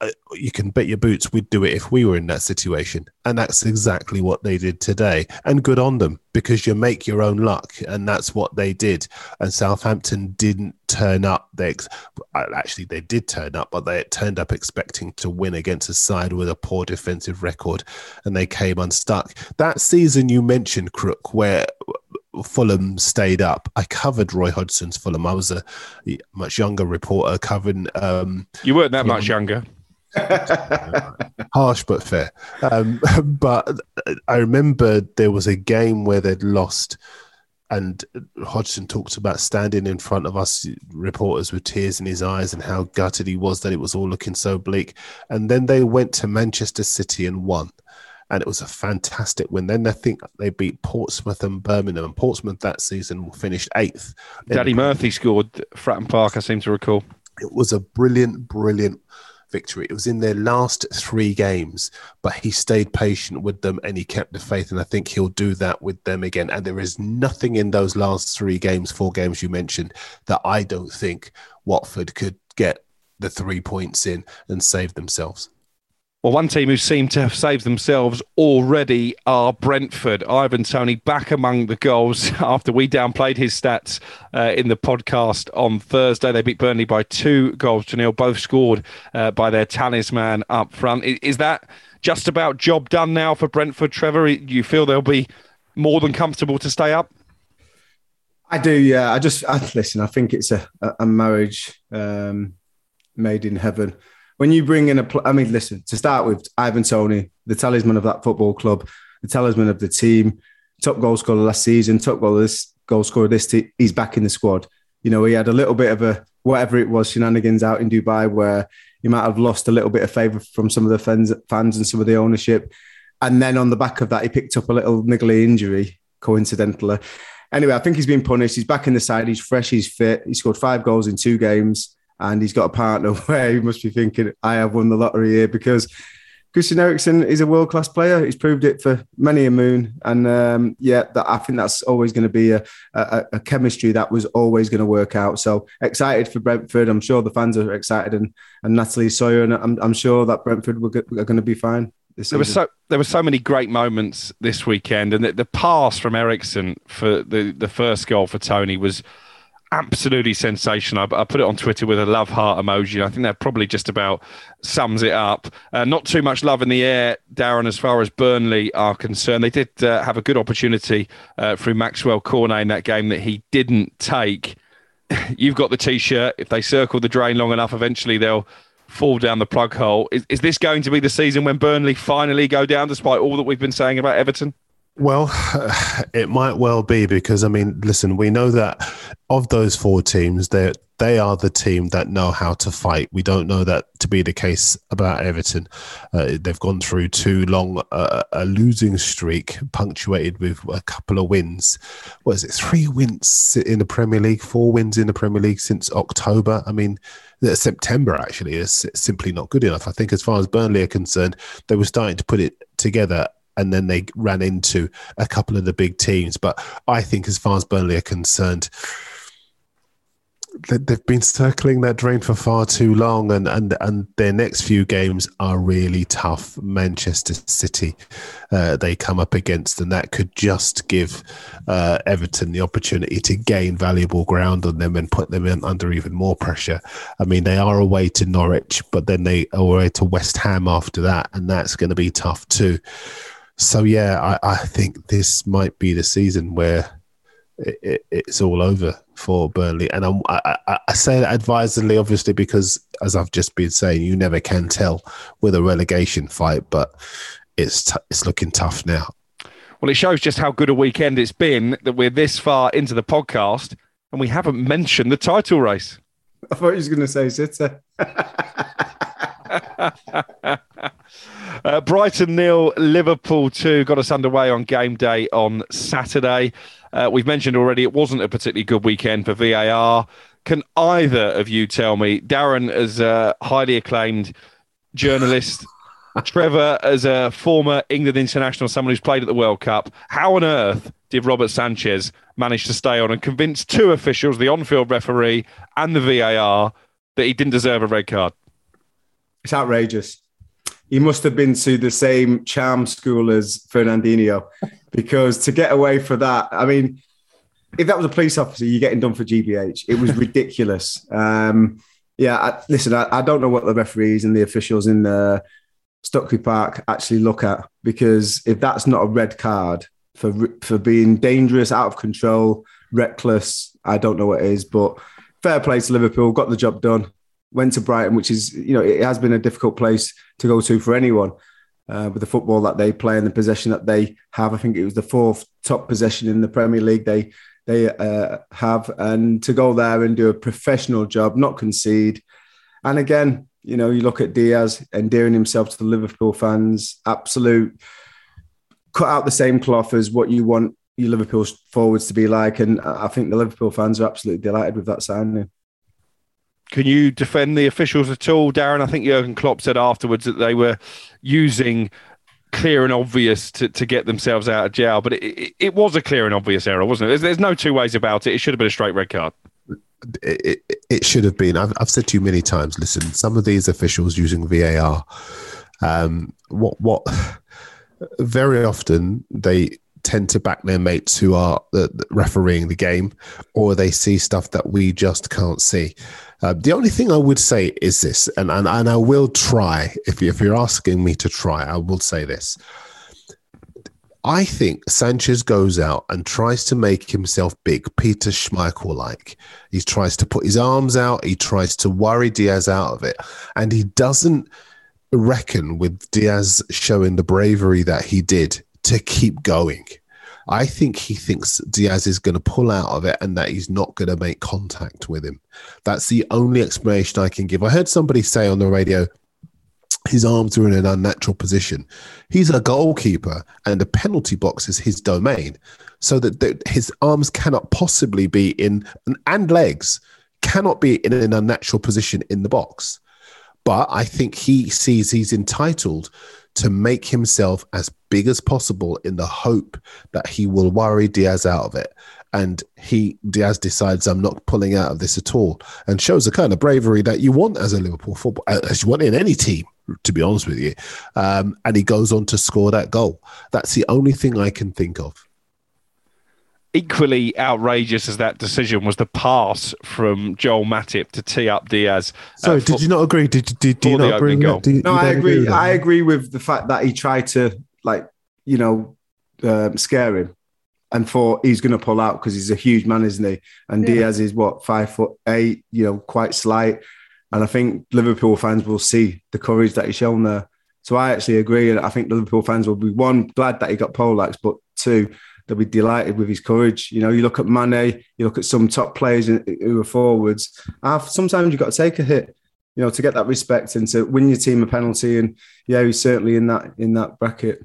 Uh, you can bet your boots we'd do it if we were in that situation. And that's exactly what they did today. And good on them because you make your own luck. And that's what they did. And Southampton didn't turn up. They actually they did turn up, but they turned up expecting to win against a side with a poor defensive record, and they came unstuck. That season you mentioned, Crook, where Fulham stayed up. I covered Roy Hodgson's Fulham. I was a much younger reporter covering. Um, you weren't that much younger. *laughs* Harsh but fair. Um, *laughs* but I remember there was a game where they'd lost, and Hodgson talked about standing in front of us reporters with tears in his eyes and how gutted he was that it was all looking so bleak. And then they went to Manchester City and won and it was a fantastic win. Then I think they beat Portsmouth and Birmingham, and Portsmouth that season finished eighth. Danny Murphy scored Fratton Park, I seem to recall. It was a brilliant, brilliant victory. It was in their last three games, but he stayed patient with them and he kept the faith. And I think he'll do that with them again. And there is nothing in those last three games, four games you mentioned, that I don't think Watford could get the three points in and save themselves. Well, one team who seem to have saved themselves already are Brentford. Ivan Toney back among the goals *laughs* after we downplayed his stats uh, in the podcast on Thursday. They beat Burnley by two goals to nil, both scored uh, by their talisman up front. Is, is, that just about job done now for Brentford, Trevor? You feel they'll be more than comfortable to stay up? I do, yeah. I just I, listen. I think it's a, a marriage um, made in heaven when you bring in a, I mean, listen, to start with, Ivan Toney, the talisman of that football club, the talisman of the team, top goal scorer last season, top goal this goal scorer this team, he's back in the squad. You know, he had a little bit of a whatever it was shenanigans out in Dubai where he might have lost a little bit of favour from some of the fans, fans and some of the ownership. And then on the back of that, he picked up a little niggly injury, coincidentally. Anyway, I think he's been punished. He's back in the side. He's fresh. He's fit. He scored five goals in two games and he's got a partner *laughs* where he must be thinking, I have won the lottery here because Christian Eriksen is a world class player. He's proved it for many a moon, and um, yeah, that, I think that's always going to be a, a, a, chemistry that was always going to work out. So excited for Brentford. I'm sure the fans are excited, and and Natalie Sawyer, and I'm, I'm sure that Brentford are going to be fine. There were so there were so many great moments this weekend, and the, the pass from Eriksen for the the first goal for Toney was absolutely sensational. I, I, put it on Twitter with a love heart emoji. I think that probably just about sums it up. Uh, not too much love in the air, Darren, as far as Burnley are concerned. They did uh, have a good opportunity uh, through Maxwell Cornet in that game that he didn't take. *laughs* You've got the t-shirt. If they circle the drain long enough, eventually they'll fall down the plug hole. Is, is this going to be the season when Burnley finally go down, despite all that we've been saying about Everton? Well, *sighs* it might well be because I mean, listen, we know that of those four teams, they they are the team that know how to fight. We don't know that to be the case about Everton. Uh, they've gone through too long uh, a losing streak, punctuated with a couple of wins. What is it? Three wins in the Premier League, four wins in the Premier League since October. I mean, September actually is simply not good enough. I think, as far as Burnley are concerned, they were starting to put it together and then they ran into a couple of the big teams. But I think, as far as Burnley are concerned, they've been circling that drain for far too long, and and and their next few games are really tough. Manchester City, uh, they come up against, and that could just give uh, Everton the opportunity to gain valuable ground on them and put them in under even more pressure. I mean, they are away to Norwich, but then they are away to West Ham after that, and that's going to be tough too. So yeah, I, I think this might be the season where it, it, it's all over for Burnley, and I'm, I, I, I say that advisedly, obviously, because as I've just been saying, you never can tell with a relegation fight, but it's t- it's looking tough now. Well, it shows just how good a weekend it's been that we're this far into the podcast and we haven't mentioned the title race. *laughs* I thought you was going to say City. *laughs* *laughs* Uh, Brighton nil, Liverpool two got us underway on game day on Saturday. Uh, we've mentioned already it wasn't a particularly good weekend for VAR. Can either of you tell me, Darren, as a highly acclaimed journalist, *laughs* Trevor, as a former England international, someone who's played at the World Cup, how on earth did Robert Sanchez manage to stay on and convince two officials, the on field referee and the VAR, that he didn't deserve a red card? It's outrageous he must have been to the same charm school as Fernandinho because to get away for that, I mean, if that was a police officer, you're getting done for GBH. It was ridiculous. Um, yeah, I, listen, I, I, don't know what the referees and the officials in the Stockley Park actually look at because if that's not a red card for for being dangerous, out of control, reckless, I don't know what it is. But fair play to Liverpool, got the job done went to Brighton, which is, you know, it has been a difficult place to go to for anyone uh, with the football that they play and the possession that they have. I think it was the fourth top possession in the Premier League they they uh, have, and to go there and do a professional job, not concede. And again, you know, you look at Diaz endearing himself to the Liverpool fans, absolute cut out the same cloth as what you want your Liverpool forwards to be like. And I think the Liverpool fans are absolutely delighted with that signing. Can you defend the officials at all, Darren? I think Jurgen Klopp said afterwards that they were using clear and obvious to, to get themselves out of jail, but it, it, it was a clear and obvious error, wasn't it? There's, there's no two ways about it. It should have been a straight red card. It, it, it should have been. I've, I've said to you many times listen, some of these officials using VAR Um, what what very often they tend to back their mates who are uh, refereeing the game, or they see stuff that we just can't see. Uh, the only thing I would say is this, and, and, and I will try, if, you, if you're asking me to try, I will say this. I think Sanchez goes out and tries to make himself big, Peter Schmeichel like. He tries to put his arms out, he tries to worry Diaz out of it, and he doesn't reckon with Diaz showing the bravery that he did to keep going. I think he thinks Diaz is going to pull out of it and that he's not going to make contact with him. That's the only explanation I can give. I heard somebody say on the radio, his arms are in an unnatural position. He's a goalkeeper and the penalty box is his domain. So that his arms cannot possibly be in, and legs cannot be in an unnatural position in the box. But I think he sees he's entitled to make himself as big as possible in the hope that he will worry Diaz out of it. And he Diaz decides I'm not pulling out of this at all, and shows the kind of bravery that you want as a Liverpool football, uh, as you want in any team, to be honest with you. Um, and he goes on to score that goal. That's the only thing I can think of equally outrageous as that decision was the pass from Joel Matip to tee up Diaz. Sorry, uh, did you not agree? Did, did, do you not agree? Goal. Do no, I agree. agree I agree with the fact that he tried to, like, you know, um, scare him and thought he's going to pull out because he's a huge man, isn't he? And yeah. Diaz is what five foot eight, you know, quite slight. And I think Liverpool fans will see the courage that he's shown there. So I actually agree, and I think Liverpool fans will be one glad that he got poleaxed, but two they'll be delighted with his courage. You know, you look at Mane, you look at some top players who are forwards. sometimes you've got to take a hit, you know, to get that respect and to win your team a penalty. And yeah, he's certainly in that in that bracket.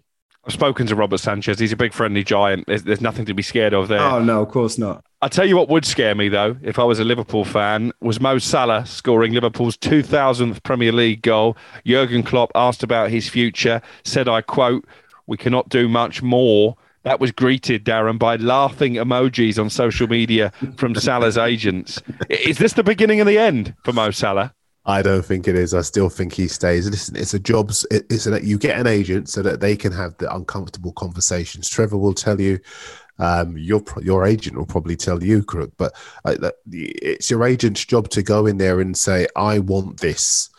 I've spoken to Robert Sanchez. He's a big friendly giant. There's, there's nothing to be scared of there. Oh no, of course not. I tell you what would scare me though, if I was a Liverpool fan, was Mo Salah scoring Liverpool's 2000th Premier League goal. Jurgen Klopp asked about his future, said, I quote, "We cannot do much more." That was greeted, Darren, by laughing emojis on social media from Salah's agents. Is this the beginning of the end for Mo Salah? I don't think it is. I still think he stays. Listen, it's a job. It's that you get an agent so that they can have the uncomfortable conversations. Trevor will tell you. Um, your your agent will probably tell you, Crook, but uh, it's your agent's job to go in there and say, "I want this,"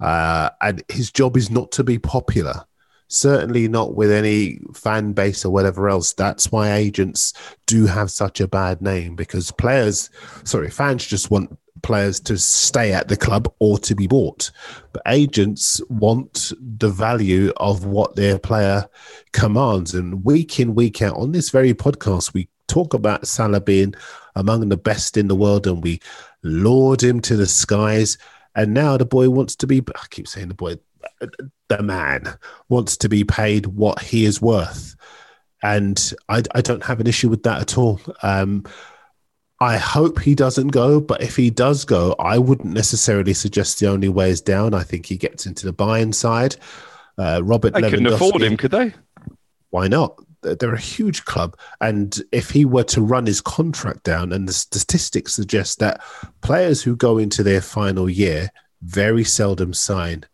uh, and his job is not to be popular certainly not with any fan base or whatever else. That's why agents do have such a bad name because players, sorry, fans just want players to stay at the club or to be bought. But agents want the value of what their player commands. And week in, week out on this very podcast, we talk about Salah being among the best in the world and we laud him to the skies. And now the boy wants to be, I keep saying the boy, the man wants to be paid what he is worth. And I, I don't have an issue with that at all. Um, I hope he doesn't go, but if he does go, I wouldn't necessarily suggest the only way is down. I think he gets into the buying side. Uh, Robert they couldn't afford him, could they? Why not? They're a huge club, and if he were to run his contract down, and the statistics suggest that players who go into their final year very seldom sign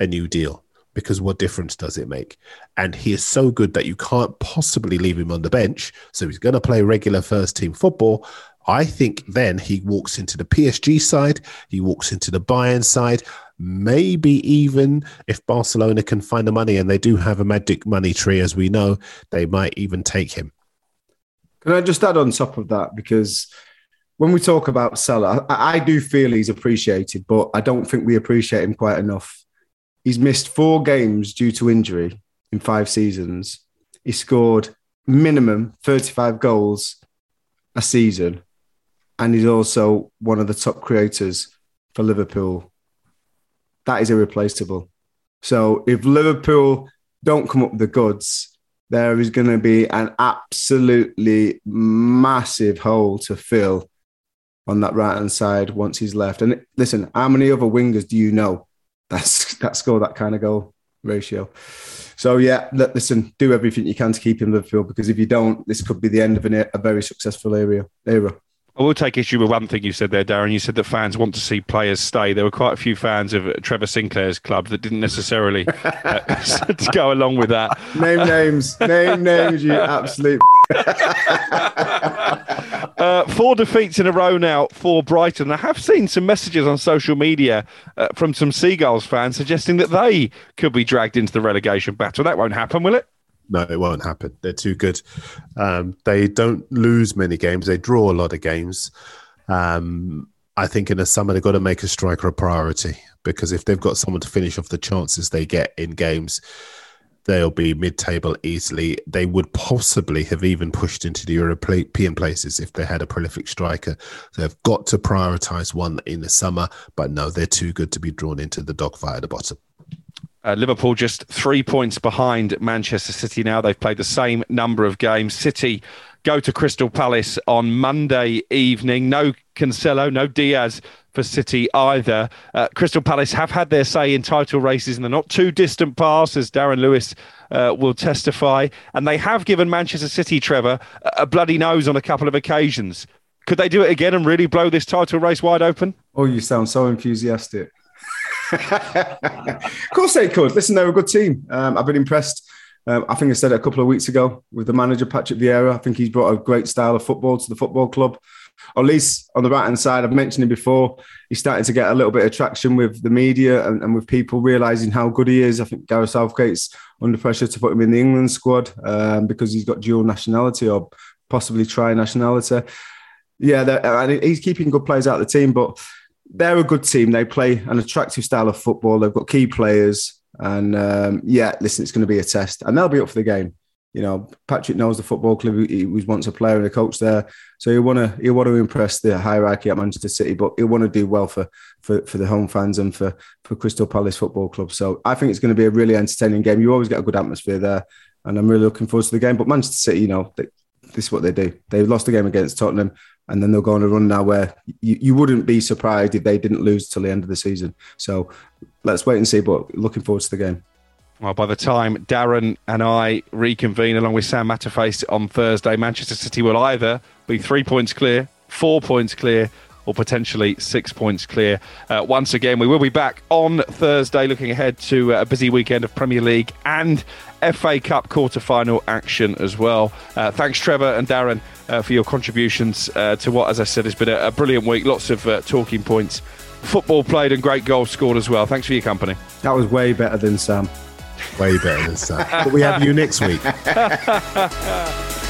a new deal because what difference does it make? And he is so good that you can't possibly leave him on the bench. So he's going to play regular first team football. I think then he walks into the PSG side, he walks into the Bayern side. Maybe even if Barcelona can find the money, and they do have a magic money tree, as we know, they might even take him. Can I just add on top of that? Because when we talk about Salah, I, I do feel he's appreciated, but I don't think we appreciate him quite enough He's missed four games due to injury in five seasons. He scored minimum 35 goals a season. And he's also one of the top creators for Liverpool. That is irreplaceable. So if Liverpool don't come up with the goods, there is going to be an absolutely massive hole to fill on that right hand side once he's left. And listen, how many other wingers do you know that's that score that kind of goal ratio. So yeah, listen, do everything you can to keep him Liverpool because if you don't, this could be the end of an, a very successful area era. I will take issue with one thing you said there, Darren. You said that fans want to see players stay. There were quite a few fans of Trevor Sinclair's club that didn't necessarily uh, *laughs* go along with that. Name names, name names, you absolute. *laughs* *laughs* uh, four defeats in a row now for Brighton. I have seen some messages on social media uh, from some Seagulls fans suggesting that they could be dragged into the relegation battle. That won't happen, will it? No, it won't happen. They're too good. Um, they don't lose many games. They draw a lot of games. Um, I think in the summer they've got to make a striker a priority because if they've got someone to finish off the chances they get in games, they'll be mid-table easily. They would possibly have even pushed into the European places if they had a prolific striker. they've got to prioritise one in the summer, but no, they're too good to be drawn into the dogfight at the bottom. Uh, Liverpool just three points behind Manchester City now. They've played the same number of games. City go to Crystal Palace on Monday evening. No Cancelo, no Dias for City either. Uh, Crystal Palace have had their say in title races in the not too distant past, as Darren Lewis uh, will testify. And they have given Manchester City, Trevor, a bloody nose on a couple of occasions. Could they do it again and really blow this title race wide open? Oh, you sound so enthusiastic of course they could. Listen, they're a good team. Um, I've been impressed. Um, I think I said it a couple of weeks ago with the manager Patrick Vieira. I think he's brought a great style of football to the football club. At least on the right hand side, I've mentioned him before. He's starting to get a little bit of traction with the media and, and with people realizing how good he is. I think Gareth Southgate's under pressure to put him in the England squad um, because he's got dual nationality or possibly tri nationality. Yeah, and he's keeping good players out of the team, but they're a good team. They play an attractive style of football. They've got key players, and um, yeah, listen, it's going to be a test, and they'll be up for the game. You know, Patrick knows the football club. He was once a player and a coach there, so he want to he want to impress the hierarchy at Manchester City, but he want to do well for, for for the home fans and for for Crystal Palace Football Club. So I think it's going to be a really entertaining game. You always get a good atmosphere there, and I'm really looking forward to the game. But Manchester City, you know, this is what they do. They've lost the game against Tottenham and then they'll go on a run now where you, you wouldn't be surprised if they didn't lose till the end of the season. So let's wait and see. But looking forward to the game. Well, by the time Darren and I reconvene along with Sam Matterface on Thursday, Manchester City will either be three points clear, four points clear, or potentially six points clear. Uh, once again, we will be back on Thursday looking ahead to uh, a busy weekend of Premier League and FA Cup quarter final action as well. Uh, thanks, Trevor and Darren, uh, for your contributions uh, to what, as I said, has been a, a brilliant week. Lots of uh, talking points. Football played and great goals scored as well. Thanks for your company. That was way better than Sam. Way better than Sam. *laughs* but we have you next week. *laughs*